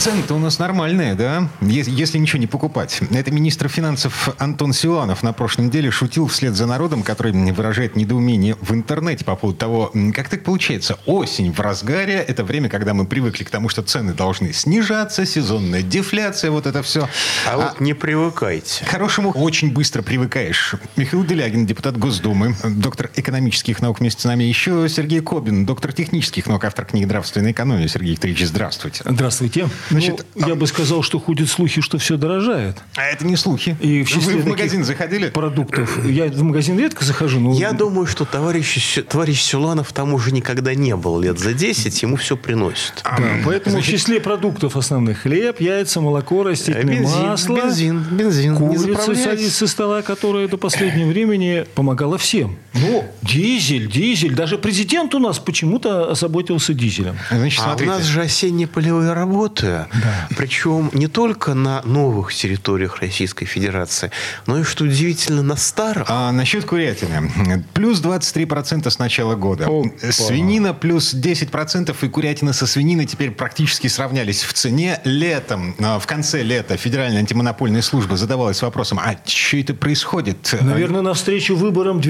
Цены-то у нас нормальные, да? Если, ничего не покупать. Это министр финансов Антон Силанов на прошлой неделе шутил вслед за народом, который выражает недоумение в интернете по поводу того, как так получается. Осень в разгаре – это время, когда мы привыкли к тому, что цены должны снижаться, сезонная дефляция, вот это все. А, а вот не привыкайте. К хорошему очень быстро привыкаешь. Михаил Делягин, депутат Госдумы, доктор экономических наук вместе с нами. Еще Сергей Кобин, доктор технических наук, автор книги «Нравственная экономия». Сергей Викторович, здравствуйте. Здравствуйте. Значит, ну, я бы сказал, что ходят слухи, что все дорожает. А это не слухи. И в числе Вы в магазин заходили? Продуктов. Я в магазин редко захожу. Но... Я думаю, что товарищ, товарищ Сюланов там уже никогда не был лет за 10, ему все приносит. Да, поэтому Значит... в числе продуктов основных хлеб, яйца, молоко, растительное бензин, масло, бензин, бензин, курица садится со стола, которая до последнего времени помогала всем. Ну, дизель, дизель. Даже президент у нас почему-то озаботился дизелем. Значит, а у нас же осенние полевые работы. Да. Причем не только на новых территориях Российской Федерации, но и, что удивительно, на старых. А насчет курятины. Плюс 23% с начала года. Опа. Свинина плюс 10%, и курятина со свининой теперь практически сравнялись в цене. Летом, а, в конце лета Федеральная антимонопольная служба задавалась вопросом, а что это происходит? Наверное, навстречу выборам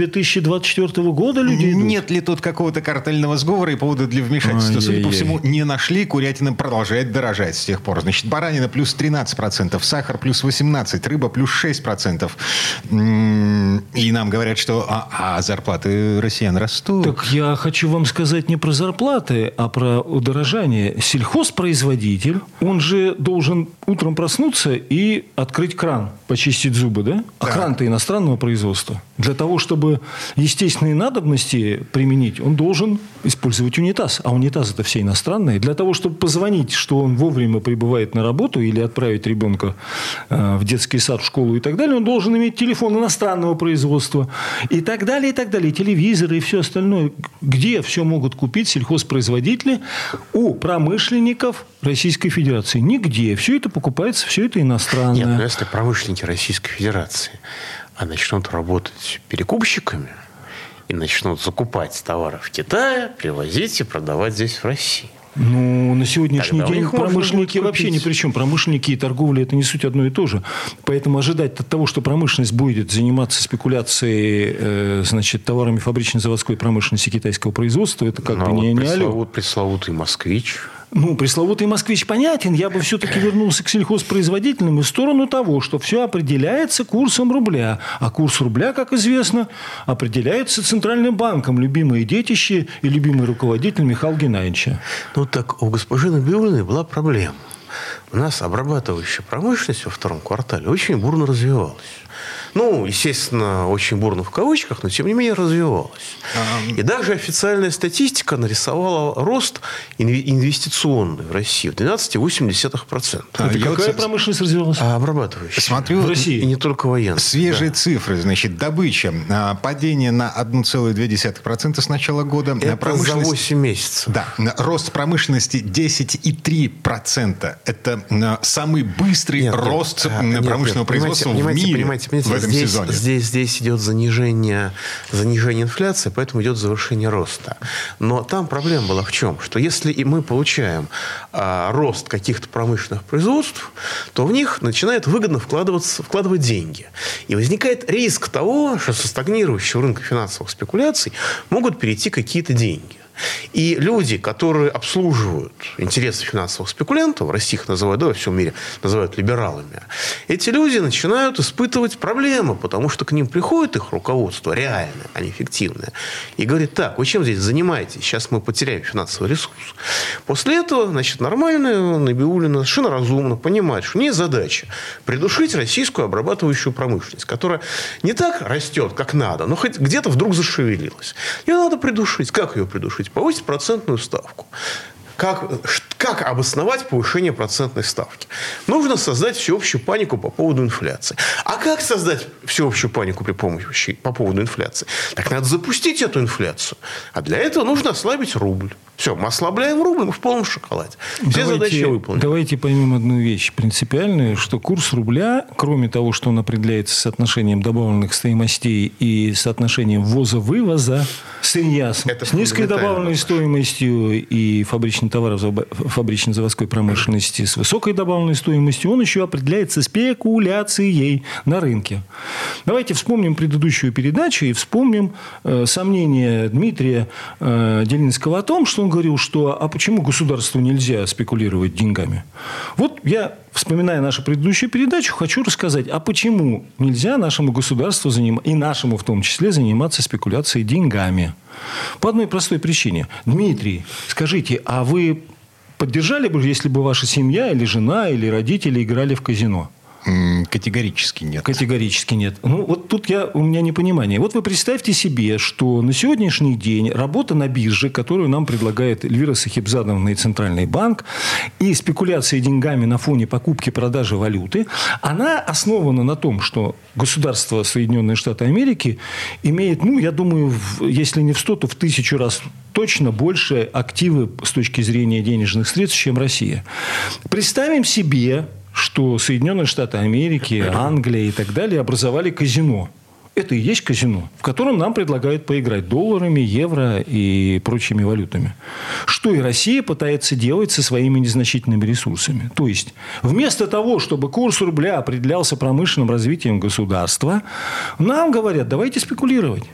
2024 года люди идут? Нет ли тут какого-то картельного сговора и повода для вмешательства? Ой, Судя по всему, не нашли. Курятина продолжает дорожать с тех пор. Значит, баранина плюс 13%, сахар плюс 18%, рыба плюс 6%. И нам говорят, что а, а зарплаты россиян растут. Так я хочу вам сказать не про зарплаты, а про удорожание. Сельхозпроизводитель, он же должен утром проснуться и открыть кран, почистить зубы, да? А да. кран-то иностранного производства. Для того, чтобы естественные надобности применить, он должен использовать унитаз. А унитаз это все иностранные. Для того, чтобы позвонить, что он вовремя прибывает на работу или отправить ребенка э, в детский сад, в школу и так далее, он должен иметь телефон иностранного производства. И так далее, и так далее. Телевизоры и все остальное. Где все могут купить сельхозпроизводители у промышленников Российской Федерации? Нигде. Все это покупается, все это иностранное. Нет, но если промышленники Российской Федерации а начнут работать перекупщиками и начнут закупать товары в Китае, привозить и продавать здесь в России. Ну, на сегодняшний Тогда день промышленники вообще ни при чем. Промышленники и торговля – это не суть одно и то же. Поэтому ожидать от того, что промышленность будет заниматься спекуляцией э, значит, товарами фабрично-заводской промышленности китайского производства, это как Но бы ну, не, вот не пресловут, пресловутый москвич – ну, пресловутый москвич понятен. Я бы все-таки вернулся к сельхозпроизводителям и в сторону того, что все определяется курсом рубля. А курс рубля, как известно, определяется Центральным банком. Любимые детище и любимый руководитель Михаил Геннадьевича. Ну, так у господина Набиулиной была проблема. У нас обрабатывающая промышленность во втором квартале очень бурно развивалась. Ну, естественно, очень бурно в кавычках, но тем не менее развивалась. А... И даже официальная статистика нарисовала рост инвестиционный в России в 12,8%. А, Это какая вот... промышленность развивалась? А, обрабатывающая. Смотрю, в России. И не только военная. Свежие да. цифры. Значит, добыча. А, падение на 1,2% с начала года. Это промышленность... за 8 месяцев. Да. Рост промышленности 10,3%. Это самый быстрый нет, рост нет, промышленного нет, производства понимаете, в мире. Понимаете, понимаете, этом здесь, сезоне. Здесь, здесь идет занижение, занижение инфляции, поэтому идет завышение роста. Но там проблема была в чем? Что если и мы получаем а, рост каких-то промышленных производств, то в них начинает выгодно вкладываться, вкладывать деньги. И возникает риск того, что со стагнирующего рынка финансовых спекуляций могут перейти какие-то деньги. И люди, которые обслуживают интересы финансовых спекулянтов, в России их называют, да, во всем мире называют либералами, эти люди начинают испытывать проблемы, потому что к ним приходит их руководство реальное, а не фиктивное, и говорит, так, вы чем здесь занимаетесь? Сейчас мы потеряем финансовый ресурс. После этого, значит, нормально Набиулина совершенно разумно понимает, что не задача придушить российскую обрабатывающую промышленность, которая не так растет, как надо, но хоть где-то вдруг зашевелилась. Ее надо придушить. Как ее придушить? Повысить процентную ставку. Как, Как обосновать повышение процентной ставки? Нужно создать всеобщую панику по поводу инфляции. А как создать всеобщую панику при помощи, по поводу инфляции? Так надо запустить эту инфляцию. А для этого нужно ослабить рубль. Все, мы ослабляем рубль, мы в полном шоколаде. Все давайте, задачи выполнены. Давайте поймем одну вещь принципиальную, что курс рубля, кроме того, что он определяется соотношением добавленных стоимостей и соотношением ввоза-вывоза сырья с, низкой добавленной стоимостью и фабричных товаров фабрично-заводской промышленности с высокой добавленной стоимостью, он еще определяется спекуляцией на рынке. Давайте вспомним предыдущую передачу и вспомним э, сомнения Дмитрия э, Делинского о том, что он говорил, что а почему государству нельзя спекулировать деньгами? Вот я, вспоминая нашу предыдущую передачу, хочу рассказать, а почему нельзя нашему государству заним... и нашему в том числе заниматься спекуляцией деньгами? По одной простой причине. Дмитрий, скажите, а вы поддержали бы, если бы ваша семья или жена или родители играли в казино? Категорически нет. Категорически нет. Ну, вот тут я, у меня непонимание. Вот вы представьте себе, что на сегодняшний день работа на бирже, которую нам предлагает Эльвира Сахибзадовна и Центральный банк, и спекуляция деньгами на фоне покупки-продажи валюты, она основана на том, что государство Соединенные Штаты Америки имеет, ну, я думаю, в- если не в 100, то в тысячу раз точно больше активы с точки зрения денежных средств, чем Россия. Представим себе, что Соединенные Штаты Америки, Англия и так далее образовали казино. Это и есть казино, в котором нам предлагают поиграть долларами, евро и прочими валютами. Что и Россия пытается делать со своими незначительными ресурсами. То есть, вместо того, чтобы курс рубля определялся промышленным развитием государства, нам говорят, давайте спекулировать.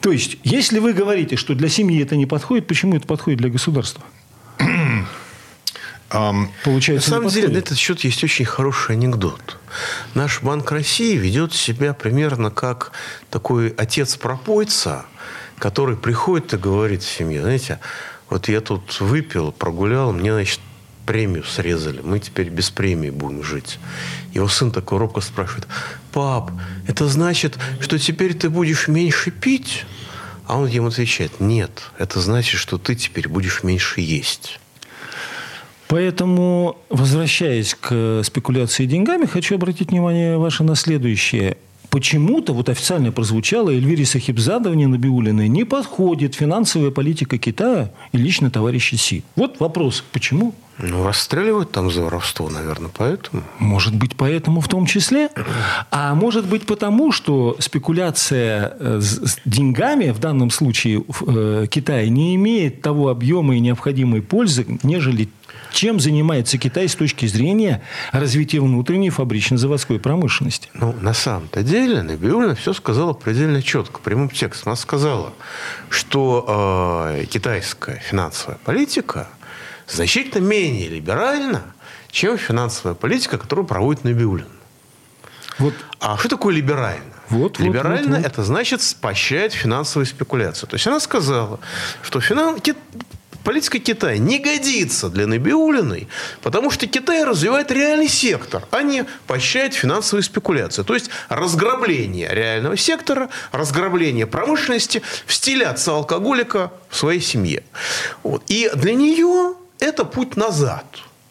То есть, если вы говорите, что для семьи это не подходит, почему это подходит для государства? Ам, На Получается, самом деле, на этот счет есть очень хороший анекдот. Наш Банк России ведет себя примерно как такой отец-пропойца, который приходит и говорит семье, знаете, вот я тут выпил, прогулял, мне, значит, премию срезали, мы теперь без премии будем жить. Его сын такой робко спрашивает, пап, это значит, что теперь ты будешь меньше пить? А он ему отвечает, нет, это значит, что ты теперь будешь меньше есть. Поэтому, возвращаясь к спекуляции деньгами, хочу обратить внимание ваше на следующее. Почему-то вот официально прозвучало Эльвире Сахибзадовне Набиулиной не подходит финансовая политика Китая и лично товарища Си. Вот вопрос, почему? Ну, расстреливают там за воровство, наверное, поэтому. Может быть, поэтому в том числе. А может быть, потому что спекуляция э, с с деньгами в данном случае в э, Китае не имеет того объема и необходимой пользы, нежели чем занимается Китай с точки зрения развития внутренней фабрично-заводской промышленности. Ну, на самом-то деле, Набиулина все сказала предельно четко, прямым текстом. Она сказала, что э, китайская финансовая политика значительно менее либеральна, чем финансовая политика, которую проводит Набиулин. Вот А что такое либерально? Вот, вот, либерально вот, вот. это значит поощрять финансовые спекуляции. То есть она сказала, что финан... политика Китая не годится для Набиулиной, потому что Китай развивает реальный сектор, а не поощряет финансовые спекуляции. То есть разграбление реального сектора, разграбление промышленности в стиле отца алкоголика в своей семье. Вот. И для нее это путь назад.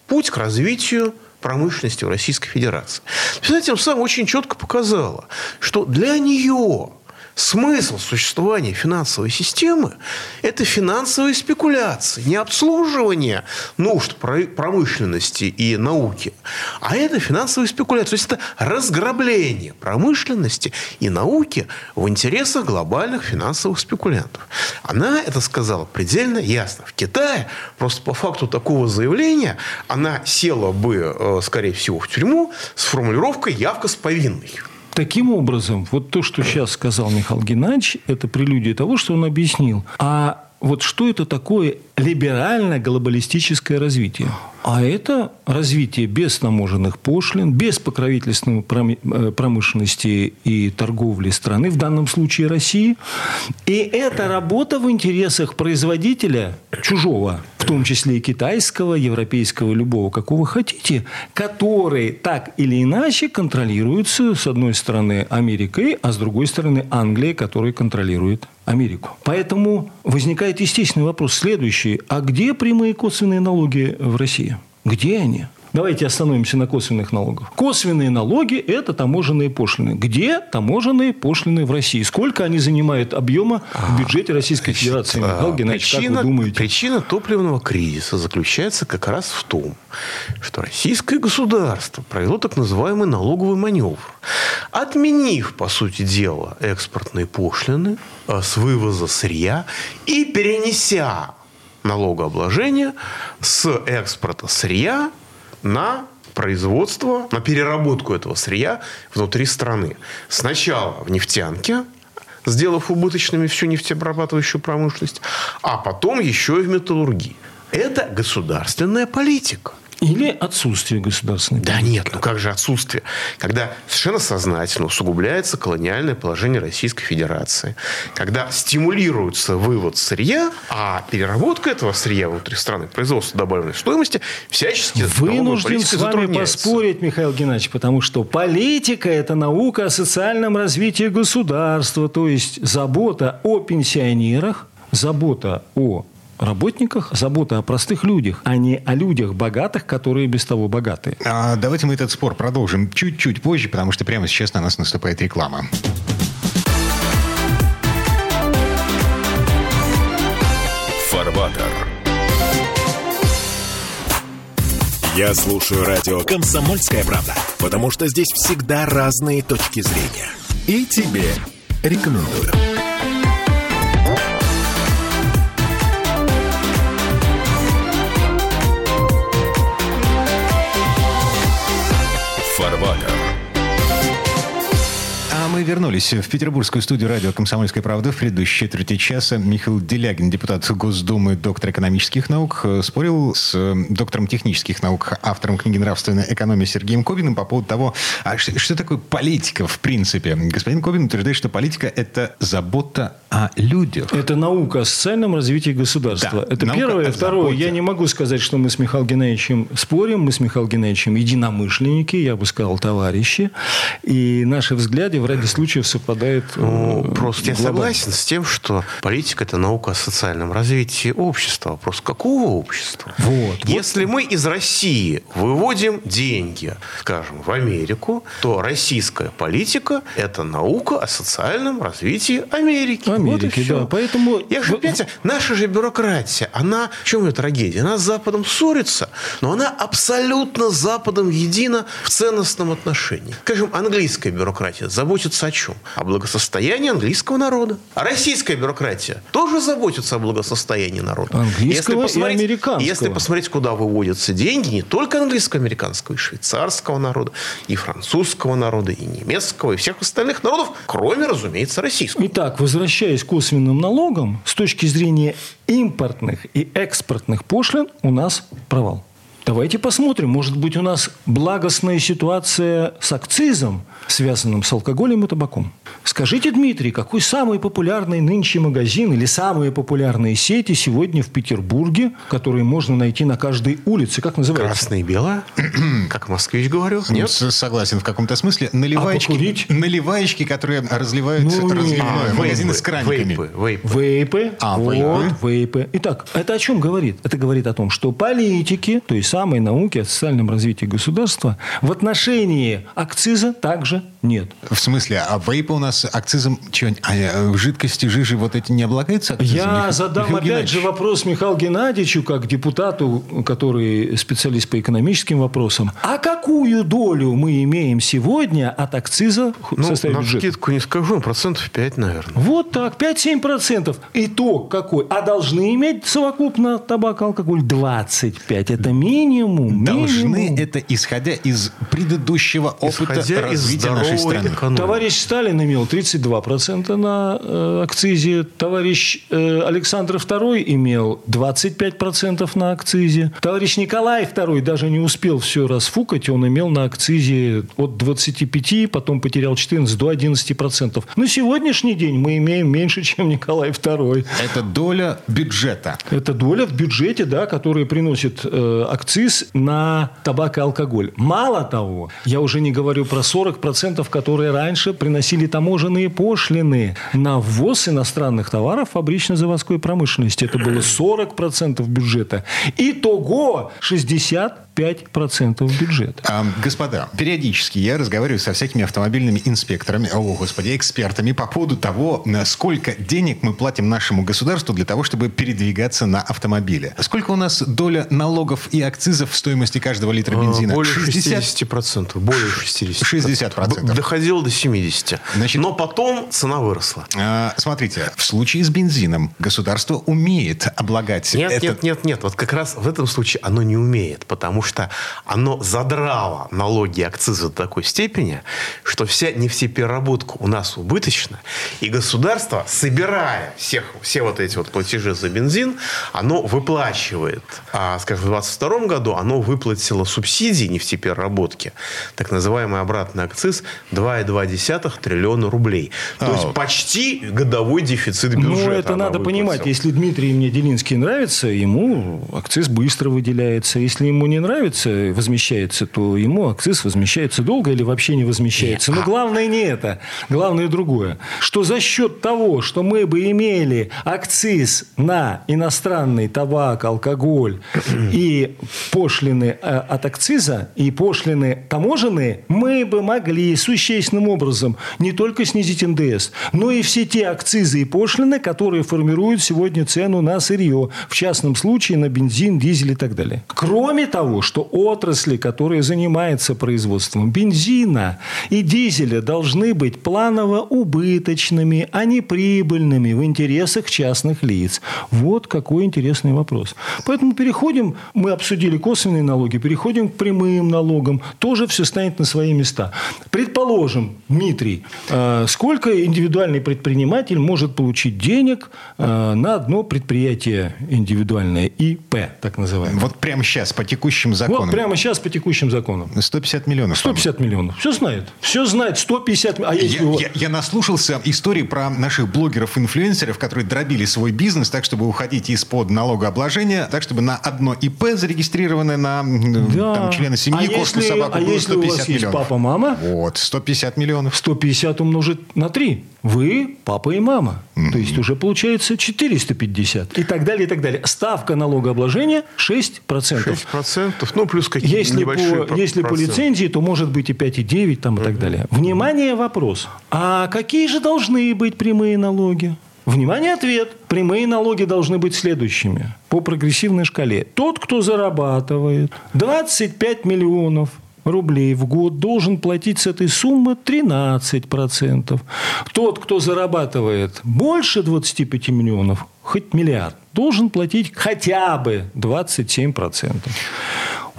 Путь к развитию промышленности в Российской Федерации. Она тем самым очень четко показала, что для нее смысл существования финансовой системы – это финансовые спекуляции, не обслуживание нужд про- промышленности и науки, а это финансовые спекуляции. То есть это разграбление промышленности и науки в интересах глобальных финансовых спекулянтов. Она это сказала предельно ясно. В Китае просто по факту такого заявления она села бы, э, скорее всего, в тюрьму с формулировкой «явка с повинной». Таким образом, вот то, что сейчас сказал Михаил Геннадьевич, это прелюдия того, что он объяснил. А вот что это такое либерально-глобалистическое развитие? А это развитие без таможенных пошлин, без покровительственной э, промышленности и торговли страны, в данном случае России. И это работа в интересах производителя чужого, в том числе и китайского, европейского, любого, какого хотите, которые так или иначе контролируются, с одной стороны, Америкой, а с другой стороны, Англией, которая контролирует Америку. Поэтому возникает естественный вопрос следующий. А где прямые косвенные налоги в России? Где они? Давайте остановимся на косвенных налогах. Косвенные налоги – это таможенные пошлины. Где таможенные пошлины в России? Сколько они занимают объема в бюджете Российской Федерации? Михаил Геннадьевич, причина, как вы думаете? Причина топливного кризиса заключается как раз в том, что российское государство провело так называемый налоговый маневр. Отменив, по сути дела, экспортные пошлины э, с вывоза сырья и перенеся налогообложение с экспорта сырья на производство, на переработку этого сырья внутри страны. Сначала в нефтянке, сделав убыточными всю нефтеобрабатывающую промышленность, а потом еще и в металлургии. Это государственная политика. Или отсутствие государственной Да политики. нет, ну как же отсутствие? Когда совершенно сознательно усугубляется колониальное положение Российской Федерации. Когда стимулируется вывод сырья, а переработка этого сырья внутри страны, производство добавленной стоимости, всячески Вынужден с вами поспорить, Михаил Геннадьевич, потому что политика – это наука о социальном развитии государства, то есть забота о пенсионерах, забота о работниках, забота о простых людях, а не о людях богатых, которые без того богатые. А давайте мы этот спор продолжим чуть-чуть позже, потому что прямо сейчас на нас наступает реклама. Фарватер. Я слушаю радио «Комсомольская правда», потому что здесь всегда разные точки зрения. И тебе рекомендую. Мы вернулись в петербургскую студию радио «Комсомольская правда». В предыдущей четверти часа Михаил Делягин, депутат Госдумы, доктор экономических наук, э, спорил с э, доктором технических наук, автором книги «Нравственная экономия» Сергеем Кобиным по поводу того, а что, что такое политика в принципе. Господин Кобин утверждает, что политика – это забота о людях. Это наука о социальном развитии государства. Да, это первое. Второе. заботе. Я не могу сказать, что мы с Михаилом Геннадьевичем спорим. Мы с Михаилом Геннадьевичем единомышленники, я бы сказал, товарищи. И наши взгляды в ряде случаев совпадают э, Ну, просто я глобально. согласен с тем, что политика – это наука о социальном развитии общества. Вопрос, какого общества? Вот. Если мы из России выводим деньги, скажем, в Америку, то российская политика – это наука о социальном развитии Америки. Вот Америки, всё. да. Поэтому... Я же, понимаете, наша же бюрократия, она, в чем ее трагедия? Она с Западом ссорится, но она абсолютно с Западом едина в ценностном отношении. Скажем, английская бюрократия заботится о чем? О благосостоянии английского народа. А российская бюрократия тоже заботится о благосостоянии народа. Английского и американского. Если посмотреть, куда выводятся деньги, не только английско-американского, и швейцарского народа, и французского народа, и немецкого, и всех остальных народов, кроме, разумеется, российского. Итак, возвращаясь к косвенным налогам, с точки зрения импортных и экспортных пошлин у нас провал. Давайте посмотрим, может быть, у нас благостная ситуация с акцизом, связанным с алкоголем и табаком. Скажите, Дмитрий, какой самый популярный нынче магазин или самые популярные сети сегодня в Петербурге, которые можно найти на каждой улице? Как называется? Красное и белое, как москвич говорю. Ну, Нет? согласен в каком-то смысле. Наливаечки, А наливаечки, которые разливают Ну, разливное. А, магазины вейпы, с краниками. Вейпы, вейпы. Вейпы. А, вот, вейпы. вейпы. Итак, это о чем говорит? Это говорит о том, что политики, то есть самой науки о социальном развитии государства, в отношении акциза также нет. В смысле, а вейпы у нас акцизом чё, а, э, жидкости, жижи вот эти не облагаются акцизом? Я Миха- задам Михаил опять Геннадьевич? же вопрос Михаилу Геннадьевичу, как депутату, который специалист по экономическим вопросам. А какую долю мы имеем сегодня от акциза Ну, составе на бюджета? скидку не скажу, процентов 5, наверное. Вот так, 5-7%. Итог какой? А должны иметь совокупно табак, алкоголь 25. Это минимум. Должны минимум. это исходя из предыдущего опыта Исходя из развития нашей страны. экономики. Товарищ Сталин имел 32% на э, акцизе. Товарищ э, Александр II имел 25% на акцизе. Товарищ Николай II даже не успел все расфукать. Он имел на акцизе от 25, потом потерял 14 до 11%. На сегодняшний день мы имеем меньше, чем Николай II. Это доля бюджета. Это доля в бюджете, да, которая приносит э, акциз на табак и алкоголь. Мало того, я уже не говорю про 40%, которые раньше приносили таможенные пошлины на ввоз иностранных товаров фабрично-заводской промышленности. Это было 40% бюджета. Итого 65% бюджета. А, господа, периодически я разговариваю со всякими автомобильными инспекторами, о, господи, экспертами по поводу того, на сколько денег мы платим нашему государству для того, чтобы передвигаться на автомобиле. Сколько у нас доля налогов и акцизов в стоимости каждого литра бензина? А, Более 60? 60%. Более 60%. 60%. Б- Доходило до 70%. Значит- Но потом цена выросла. А, смотрите, в случае с бензином государство умеет облагать Нет, этот- нет, нет, нет. Вот как раз в этом случае оно не умеет, потому что оно задрало налоги и акцизы до такой степени, что вся нефтепереработка у нас убыточна, и государство, собирая всех, все вот эти вот платежи за бензин, оно выплачивает. А, скажем, в 2022 году оно выплатило субсидии нефтепереработки, так называемый обратный акциз, 2,2 триллиона рублей. То А. есть почти годовой дефицит бюджета. Ну, это надо понимать. выплатила. Если Дмитрий мне Делинский нравится, ему акциз быстро выделяется. Если ему не нравится, возмещается, то ему акциз возмещается долго или вообще не возмещается. Но главное не это. Главное другое. Что за счет того, что мы бы имели акциз на иностранный табак, алкоголь и пошлины э, от акциза, и пошлины таможенные, мы бы могли существенным образом не только снизить НДС, но и все те акцизы и пошлины, которые формируют сегодня цену на сырье, в частном случае на бензин, дизель и так далее. Кроме того, что отрасли, которые занимаются производством бензина и дизеля, должны быть планово убыточными, а не прибыльными в интересах частных лиц. Вот какой интересный вопрос. Поэтому переходим, мы обсудили косвенные налоги, переходим к прямым налогам. Тоже все станет на свои места. Предположим, Дмитрий, э, сколько индивидуальный предприниматель может получить денег э, на одно предприятие индивидуальное ИП, так называемое? Вот прямо сейчас, по текущим законам. Вот прямо сейчас по текущим законам. 150 миллионов. 150 миллионов. Все знает. Все знает. 150 миллионов. А Я, у- я- я наслушался историй про наших блогеров-инфлюенсеров, которые дробили свой бизнес так, чтобы уходить из-под налогообложения, так, чтобы на одно ИП, зарегистрированное на Да. там, члена семьи, а кошку, если, собаку, а было если у 150 вас есть миллионов. папа, мама, Вот, 150 миллионов. 150 умножить на 3. Вы папа и мама. То есть уже получается 450. И так далее, и так далее. Ставка налогообложения 6%. 6%, ну, плюс какие-то Если небольшие по, если по проценты. лицензии, то может быть и 5,9 там, и так далее. Внимание, вопрос. А какие же должны быть прямые налоги? Внимание, ответ. Прямые налоги должны быть следующими. По прогрессивной шкале. Тот, кто зарабатывает 25 миллионов рублей в год, должен платить с этой суммы 13%. Тот, кто зарабатывает больше 25 миллионов, хоть миллиард, должен платить хотя бы 27%.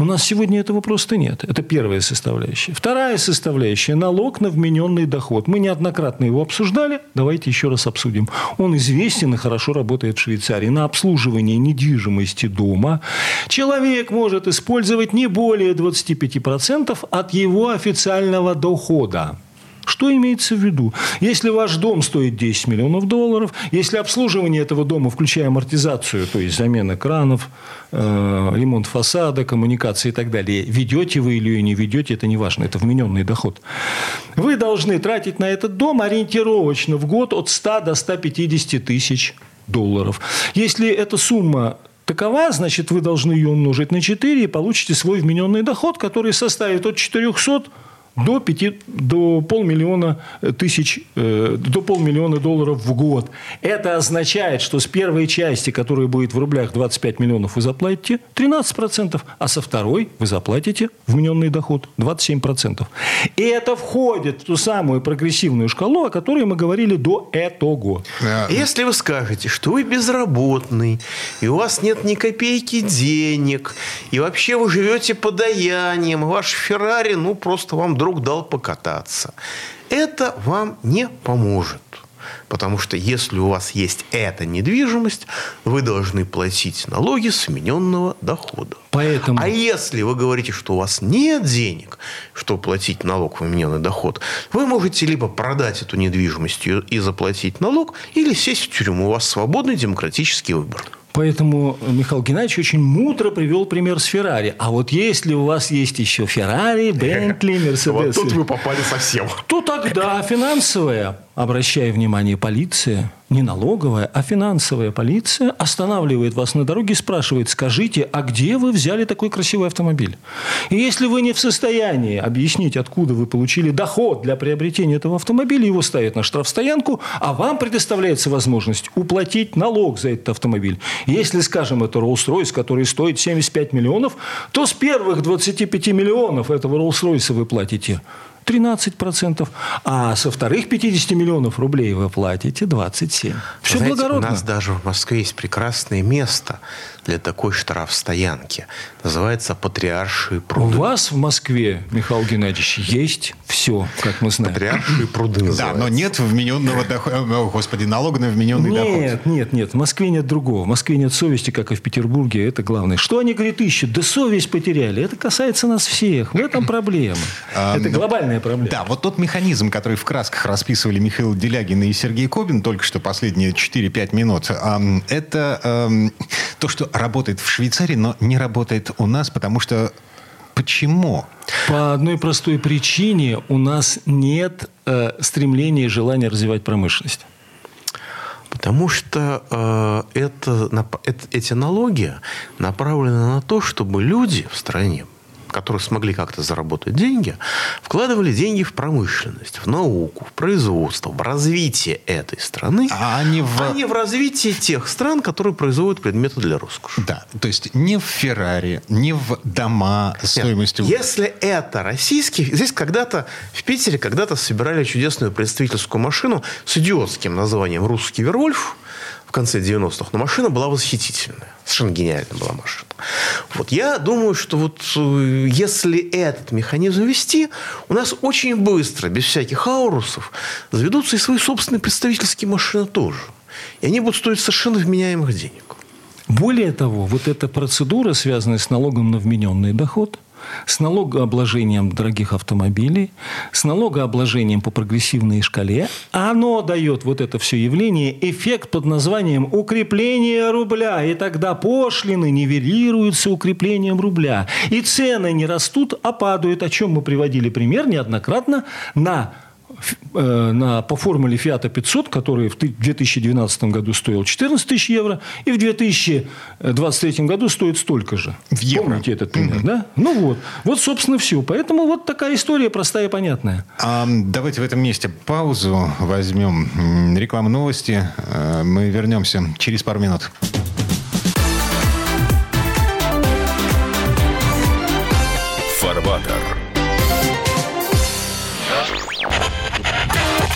У нас сегодня этого просто нет. Это первая составляющая. Вторая составляющая – налог на вмененный доход. Мы неоднократно его обсуждали. Давайте еще раз обсудим. Он известен и хорошо работает в Швейцарии. На обслуживание недвижимости дома человек может использовать не более 25% от его официального дохода. Что имеется в виду? Если ваш дом стоит 10 миллионов долларов, если обслуживание этого дома, включая амортизацию, то есть замена кранов, э, ремонт фасада, коммуникации и так далее, ведете вы или не ведете, это не важно, это вмененный доход. Вы должны тратить на этот дом ориентировочно в год от 100 до 150 тысяч долларов. Если эта сумма такова, значит, вы должны ее умножить на 4 и получите свой вмененный доход, который составит от 400 до, 5, до полмиллиона тысяч, э, до полмиллиона долларов в год. Это означает, что с первой части, которая будет в рублях 25 миллионов, вы заплатите 13%, а со второй вы заплатите вмененный доход 27%. И это входит в ту самую прогрессивную шкалу, о которой мы говорили до этого. Э, Если вы скажете, что вы безработный, и у вас нет ни копейки денег, и вообще вы живете подаянием, ваш Феррари, ну, просто вам друг дал покататься. Это вам не поможет. Потому что если у вас есть эта недвижимость, вы должны платить налоги с вмененного дохода. Поэтому... А если вы говорите, что у вас нет денег, чтобы платить налог в вмененный доход, вы можете либо продать эту недвижимость и заплатить налог, или сесть в тюрьму. У вас свободный демократический выбор. Поэтому Михаил Геннадьевич очень мудро привел пример с Феррари. А вот если у вас есть еще Феррари, Бентли, Мерседес... Вот тут вы попали совсем. То тогда финансовая, обращая внимание, полиция, не налоговая, а финансовая полиция останавливает вас на дороге и спрашивает, скажите, а где вы взяли такой красивый автомобиль? И если вы не в состоянии объяснить, откуда вы получили доход для приобретения этого автомобиля, его ставят на штрафстоянку, а вам предоставляется возможность уплатить налог за этот автомобиль. Если, скажем, это Rolls-Royce, который стоит 75 миллионов, то с первых 25 миллионов этого Rolls-Royce вы платите 13%, а со вторых 50 миллионов рублей вы платите 27%. Все Знаете, благородно. У нас даже в Москве есть прекрасное место для такой штрафстоянки. Называется Патриаршие У пруды. вас в Москве, Михаил Геннадьевич, есть все, как мы знаем. Патриаршие пруды Да, но нет вмененного дохода, о, господи, налога на вмененный доход. Нет, нет, нет. В Москве нет другого. В Москве нет совести, как и в Петербурге. Это главное. Что они, говорит, ищут? Да совесть потеряли. Это касается нас всех. В этом проблема. А, Это глобальная проблема. Да, вот тот механизм, который в красках расписывали Михаил Делягин и Сергей Кобин только что последние 4-5 минут, это то, что работает в Швейцарии, но не работает у нас, потому что Почему? По одной простой причине у нас нет э, стремления и желания развивать промышленность. Потому что э, это, это- эти налоги направлены на то, чтобы люди в стране, которые смогли как-то заработать деньги, вкладывали деньги в промышленность, в науку, в производство, в развитие этой страны, А не в... а не в развитие тех стран, которые производят предметы для роскоши. Да, то есть не в Феррари, не в дома Нет, стоимостью... Если это российский... Здесь когда-то в Питере когда-то собирали чудесную представительскую машину с идиотским названием «Русский Вервольф» в конце 90-х. Но машина была восхитительная. Совершенно гениальная была машина. Вот я думаю, что вот э, если этот механизм ввести, у нас очень быстро, без всяких аурусов, заведутся и свои собственные представительские машины тоже. И они будут стоить совершенно вменяемых денег. Более того, вот эта процедура, связанная с налогом на вмененный доход, с налогообложением дорогих автомобилей, с налогообложением по прогрессивной шкале, оно дает вот это все явление эффект под названием укрепление рубля. И тогда пошлины нивелируются укреплением рубля. И цены не растут, а падают. О чем мы приводили пример неоднократно на на, по формуле Фиата 500, который в ты- 2012 году стоил 14 тысяч евро, и в 2023 году стоит столько же. В евро. Помните этот пример, да? Ну вот. Вот, собственно, все. Поэтому вот такая история простая и понятная. А, давайте в этом месте паузу возьмем. Реклама новости. Э, Мы вернемся через пару минут.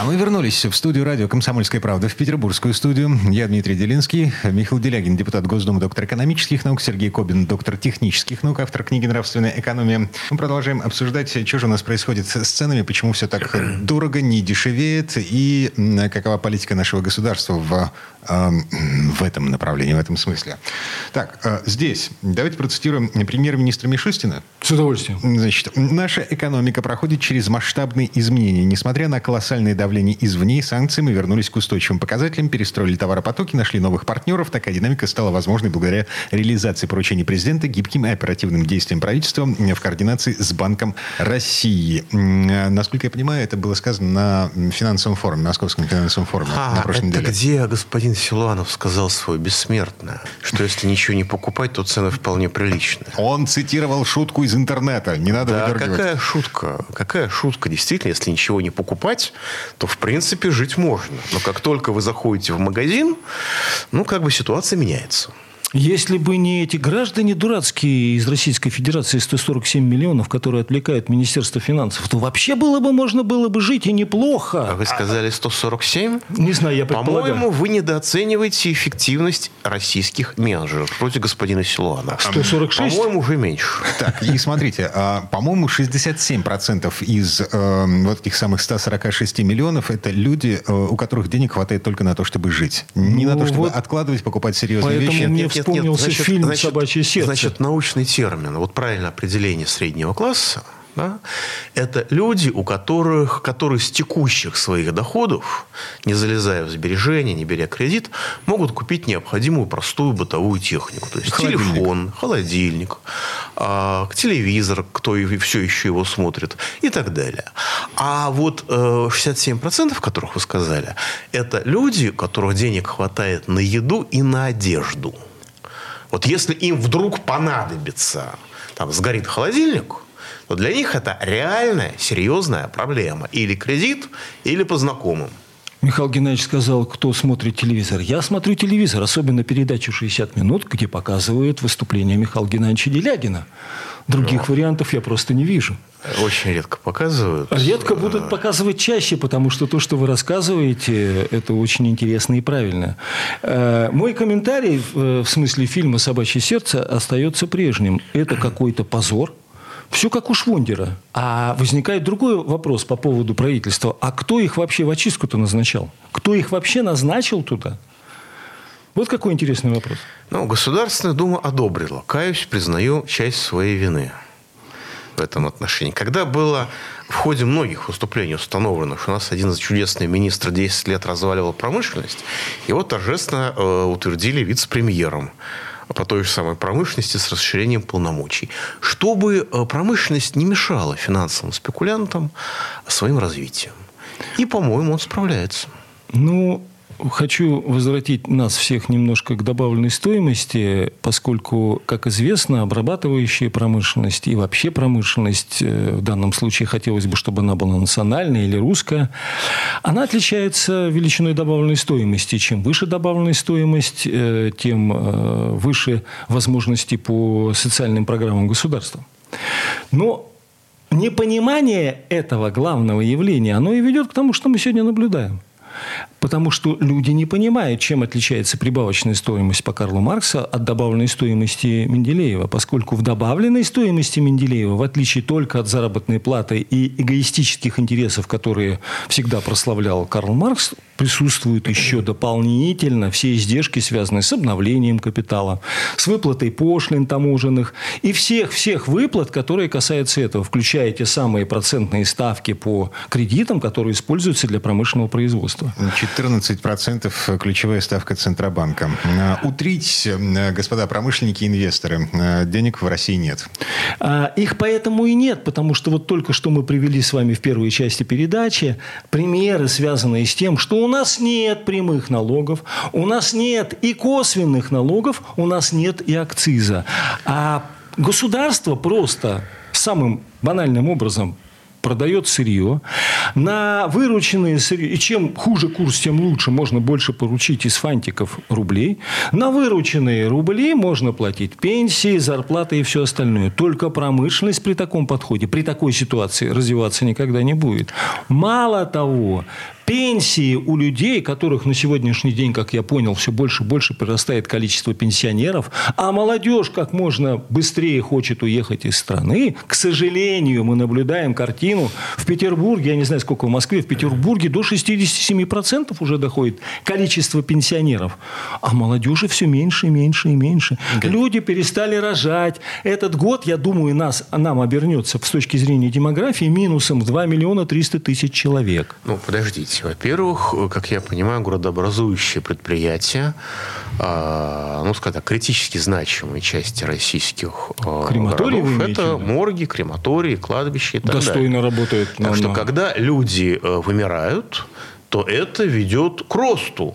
А мы вернулись в студию радио «Комсомольская правда», в петербургскую студию. Я Дмитрий Делинский, Михаил Делягин, депутат Госдумы, доктор экономических наук, Сергей Кобин, доктор технических наук, автор книги «Нравственная экономия». Мы продолжаем обсуждать, что же у нас происходит с ценами, почему все так дорого, не дешевеет, и м, какова политика нашего государства в, эм, в этом направлении, в этом смысле. Так, э, здесь давайте процитируем премьер-министра Мишустина. С удовольствием. Значит, наша экономика проходит через масштабные изменения. Несмотря на колоссальное давление извне и санкции, мы вернулись к устойчивым показателям, перестроили товаропотоки, нашли новых партнеров. Такая динамика стала возможной благодаря реализации поручений президента, гибким и оперативным действиям правительства в координации с Банком России. М, Насколько я понимаю, это было сказано на финансовом форуме, Московском финансовом форуме на А, прошлой это неделе. где господин Силуанов сказал свое бессмертное, что если ничего не покупать, то цены вполне приличные. Он цитировал шутку из интернета. Не надо Да, выдергивать. какая шутка? Какая шутка? Действительно, если ничего не покупать, то, в принципе, жить можно. Но как только вы заходите в магазин, ну, как бы ситуация меняется. Если бы не эти граждане дурацкие из Российской Федерации 147 миллионов, которые отвлекают Министерство финансов, то вообще было бы можно было бы жить и неплохо. А вы сказали 147? Не знаю, я предполагаю. По-моему, вы недооцениваете эффективность российских менеджеров против господина Силуана. 146? По-моему, уже меньше. Так, и смотрите, а, по-моему, 67% из э, вот этих самых 146 миллионов это люди, э, у которых денег хватает только на то, чтобы жить. Не Ну на то, чтобы вот откладывать, покупать серьезные вещи. мне вспомнился фильм «Собачье сердце». Значит, научный термин, вот правильное определение среднего класса, да, это люди, у которых, которые с текущих своих доходов, не залезая в сбережения, не беря кредит, могут купить необходимую простую бытовую технику. То есть Холодильник. телефон, холодильник, а, телевизор, кто и все еще его смотрит и так далее. А вот э, 67%, которых вы сказали, это люди, у которых денег хватает на еду и на одежду. Вот если им вдруг понадобится, там сгорит холодильник, то для них это реальная, серьезная проблема. Или кредит, или по знакомым. Михаил Геннадьевич сказал, кто смотрит телевизор. Я смотрю телевизор, особенно передачу «60 минут», где показывают выступление Михаила Геннадьевича Делягина. Других вариантов я просто не вижу. Очень редко показывают. Редко будут показывать чаще, потому что то, что вы рассказываете, это очень интересно и правильно. Э, Мой комментарий в в смысле фильма «Собачье сердце» остается прежним. Это какой-то позор. Все как у Швондера. А возникает другой вопрос по поводу правительства. А кто их вообще в очистку-то назначал? Кто их вообще назначил туда? Вот какой интересный вопрос. Ну, Государственная Дума одобрила. Каюсь, признаю часть своей вины в этом отношении. Когда было в ходе многих выступлений установлено, что у нас один чудесный министр 10 лет разваливал промышленность, его торжественно э, утвердили вице-премьером по той же самой промышленности с расширением полномочий. Чтобы э, промышленность не мешала финансовым спекулянтам своим развитием. И, по-моему, он справляется. Ну, хочу возвратить нас всех немножко к добавленной стоимости, поскольку, как известно, обрабатывающая промышленность и вообще промышленность, э, в данном случае хотелось бы, чтобы она была национальная или русская, она отличается величиной добавленной стоимости. Чем выше добавленная стоимость, э, тем э, выше возможности по социальным программам государства. Но непонимание этого главного явления, оно и ведет к тому, что мы сегодня наблюдаем. Потому что люди не понимают, чем отличается прибавочная стоимость по Карлу Маркса от добавленной стоимости Менделеева. Поскольку в добавленной стоимости Менделеева, в отличие только от заработной платы и эгоистических интересов, которые всегда прославлял Карл Маркс, присутствуют еще дополнительно все издержки, связанные с обновлением капитала, с выплатой пошлин таможенных и всех-всех выплат, которые касаются этого, включая те самые процентные ставки по кредитам, которые используются для промышленного производства. 14% ключевая ставка Центробанка. Э, Утрить, э, господа промышленники и инвесторы, э, денег в России нет. А, Их поэтому и нет, потому что вот только что мы привели с вами в первой части передачи примеры, связанные с тем, что у нас нет прямых налогов, у нас нет и косвенных налогов, у нас нет и акциза. А государство просто самым банальным образом продает сырье. На вырученные сырье, и чем хуже курс, тем лучше, можно больше поручить из фантиков рублей. На вырученные рубли можно платить пенсии, зарплаты и все остальное. Только промышленность при таком подходе, при такой ситуации развиваться никогда не будет. Мало того, пенсии у людей, которых на сегодняшний день, как я понял, все больше и больше прирастает количество пенсионеров, а молодежь как можно быстрее хочет уехать из страны, к сожалению, мы наблюдаем картину в Петербурге, я не знаю, сколько в Москве, в Петербурге до 67% уже доходит количество пенсионеров, а молодежи все меньше и меньше и меньше. Люди перестали рожать. Этот год, я думаю, нас, нам обернется с точки зрения демографии минусом в 2 миллиона 300 тысяч человек. Ну, подождите. Во-первых, как я понимаю, городообразующие предприятия, э, ну, скажем так, критически значимые части российских э, Крематории городов, это морги, крематории, кладбища и так далее. Достойно работает. Так что, когда люди э, вымирают, то это ведет к росту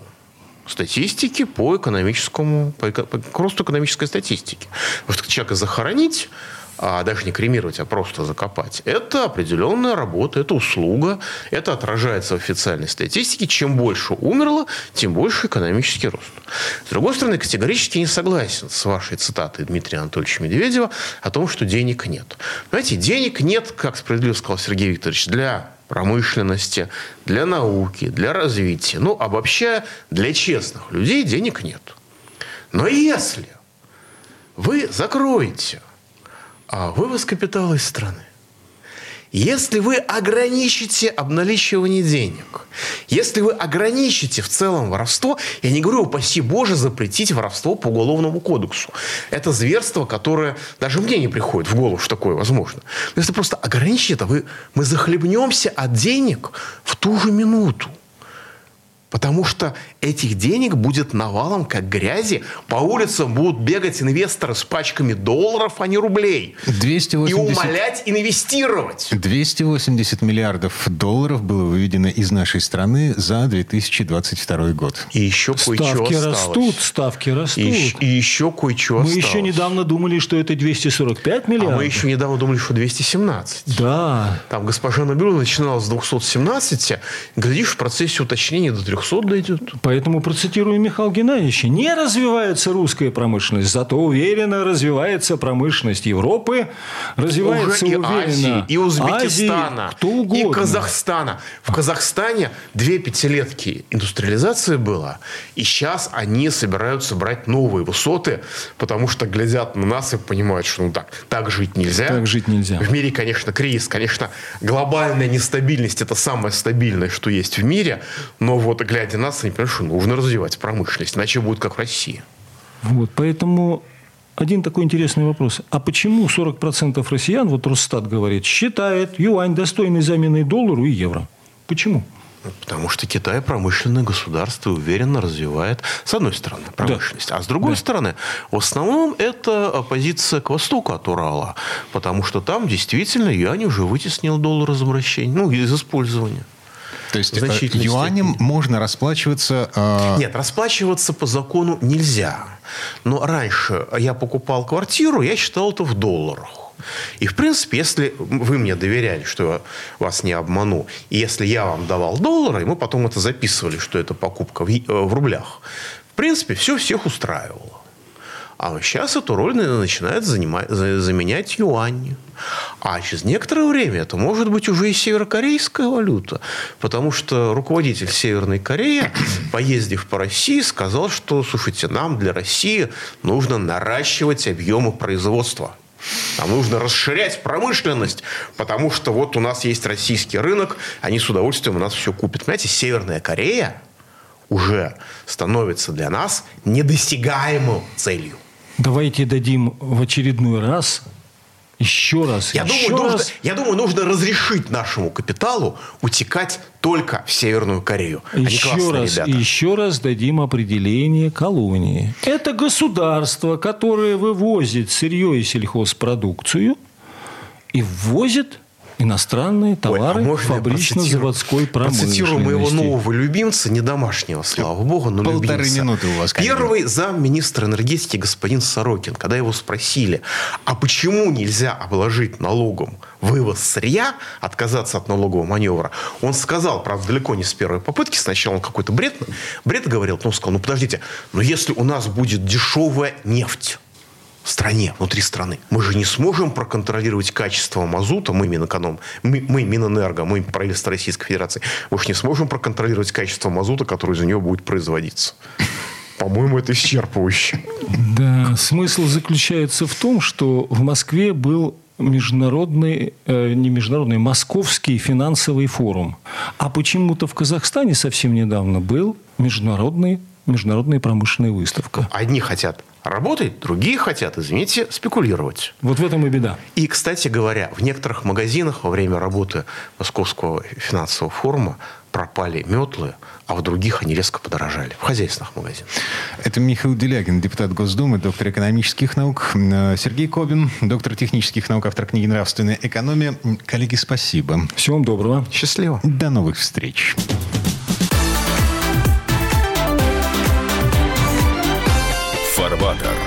статистики по экономическому, по, по- к росту экономической статистики. Потому что человека захоронить, а даже не кремировать, а просто закопать, это определенная работа, это услуга, это отражается в официальной статистике. Чем больше умерло, тем больше экономический рост. С другой стороны, категорически не согласен с вашей цитатой Дмитрия Анатольевича Медведева о том, что денег нет. Понимаете, денег нет, как справедливо сказал Сергей Викторович, для промышленности, для науки, для развития. Ну, обобщая, для честных людей денег нет. Но если вы закроете а вывоз капитала из страны. Если вы ограничите обналичивание денег, если вы ограничите в целом воровство, я не говорю, упаси Боже, запретить воровство по уголовному кодексу. Это зверство, которое даже мне не приходит в голову, что такое возможно. Но если просто ограничить это, вы, мы захлебнемся от денег в ту же минуту. Потому что этих денег будет навалом, как грязи. По улицам будут бегать инвесторы с пачками долларов, а не рублей. 280... И умолять инвестировать. 280 миллиардов долларов было выведено из нашей страны за 2022 год. И еще кое-что Ставки осталось. растут, ставки растут. И, и еще кое-что Мы осталось. еще недавно думали, что это 245 миллиардов. А мы еще недавно думали, что 217. Да. Там госпожа Набилова начинала с 217, глядишь, в процессе уточнения до 300 дойдет. Поэтому процитирую Михаила Геннадьевича. Не развивается русская промышленность, зато уверенно развивается промышленность Европы. Развивается Уже и уверенно. Азии, и Узбекистана, Азии, кто угодно. и Казахстана. В Казахстане две пятилетки индустриализации было, и сейчас они собираются брать новые высоты, потому что глядят на нас и понимают, что ну так, так жить нельзя. Так жить нельзя. В мире, конечно, кризис, конечно, глобальная нестабильность – это самое стабильное, что есть в мире, но вот глядя на нас, они понимают, что нужно развивать промышленность, иначе будет как в России. Вот, поэтому один такой интересный вопрос. А почему 40% россиян, вот Росстат говорит, считает юань достойной заменой доллару и евро? Почему? Потому что Китай промышленное государство и уверенно развивает, с одной стороны, промышленность, да. а с другой да. стороны, в основном это оппозиция к востоку от Урала, потому что там действительно юань уже вытеснил доллар из обращения, ну, из использования. То есть юанем степени. можно расплачиваться... Э... Нет, расплачиваться по закону нельзя. Но раньше я покупал квартиру, я считал это в долларах. И, в принципе, если вы мне доверяли, что я вас не обману, и если я вам давал доллары, и мы потом это записывали, что это покупка в, в рублях, в принципе, все всех устраивало. А сейчас эту роль начинает занимать, заменять юань. А через некоторое время это может быть уже и северокорейская валюта. Потому что руководитель Северной Кореи, поездив по России, сказал, что, слушайте, нам для России нужно наращивать объемы производства. Нам нужно расширять промышленность, потому что вот у нас есть российский рынок, они с удовольствием у нас все купят. Понимаете, Северная Корея уже становится для нас недосягаемой целью. Давайте дадим в очередной раз еще раз. Я, еще думаю, раз. Нужно, я думаю, нужно разрешить нашему капиталу утекать только в Северную Корею. Еще раз, ребята. еще раз дадим определение колонии. Это государство, которое вывозит сырье и сельхозпродукцию и ввозит иностранные товары Ой, а фабрично-заводской промышленности. Процитирую моего нового любимца, не домашнего, слава богу, но Полторы любимца. минуты у вас. Первый замминистра энергетики господин Сорокин, когда его спросили, а почему нельзя обложить налогом вывоз сырья, отказаться от налогового маневра, он сказал, правда, далеко не с первой попытки, сначала он какой-то бред, бред говорил, он сказал, ну подождите, но если у нас будет дешевая нефть, стране, внутри страны. Мы же не сможем проконтролировать качество мазута, мы Минэконом, мы, мы Минэнерго, мы правительство Российской Федерации, мы же не сможем проконтролировать качество мазута, который из него будет производиться. По-моему, это исчерпывающе. Да, смысл заключается в том, что в Москве был международный, э, не международный, московский финансовый форум. А почему-то в Казахстане совсем недавно был международный, международная промышленная выставка. Одни хотят работать, другие хотят, извините, спекулировать. Вот в этом и беда. И, кстати говоря, в некоторых магазинах во время работы Московского финансового форума пропали метлы, а в других они резко подорожали. В хозяйственных магазинах. Это Михаил Делягин, депутат Госдумы, доктор экономических наук. Сергей Кобин, доктор технических наук, автор книги «Нравственная экономия». Коллеги, спасибо. Всего вам доброго. Счастливо. До новых встреч. Фарбатер.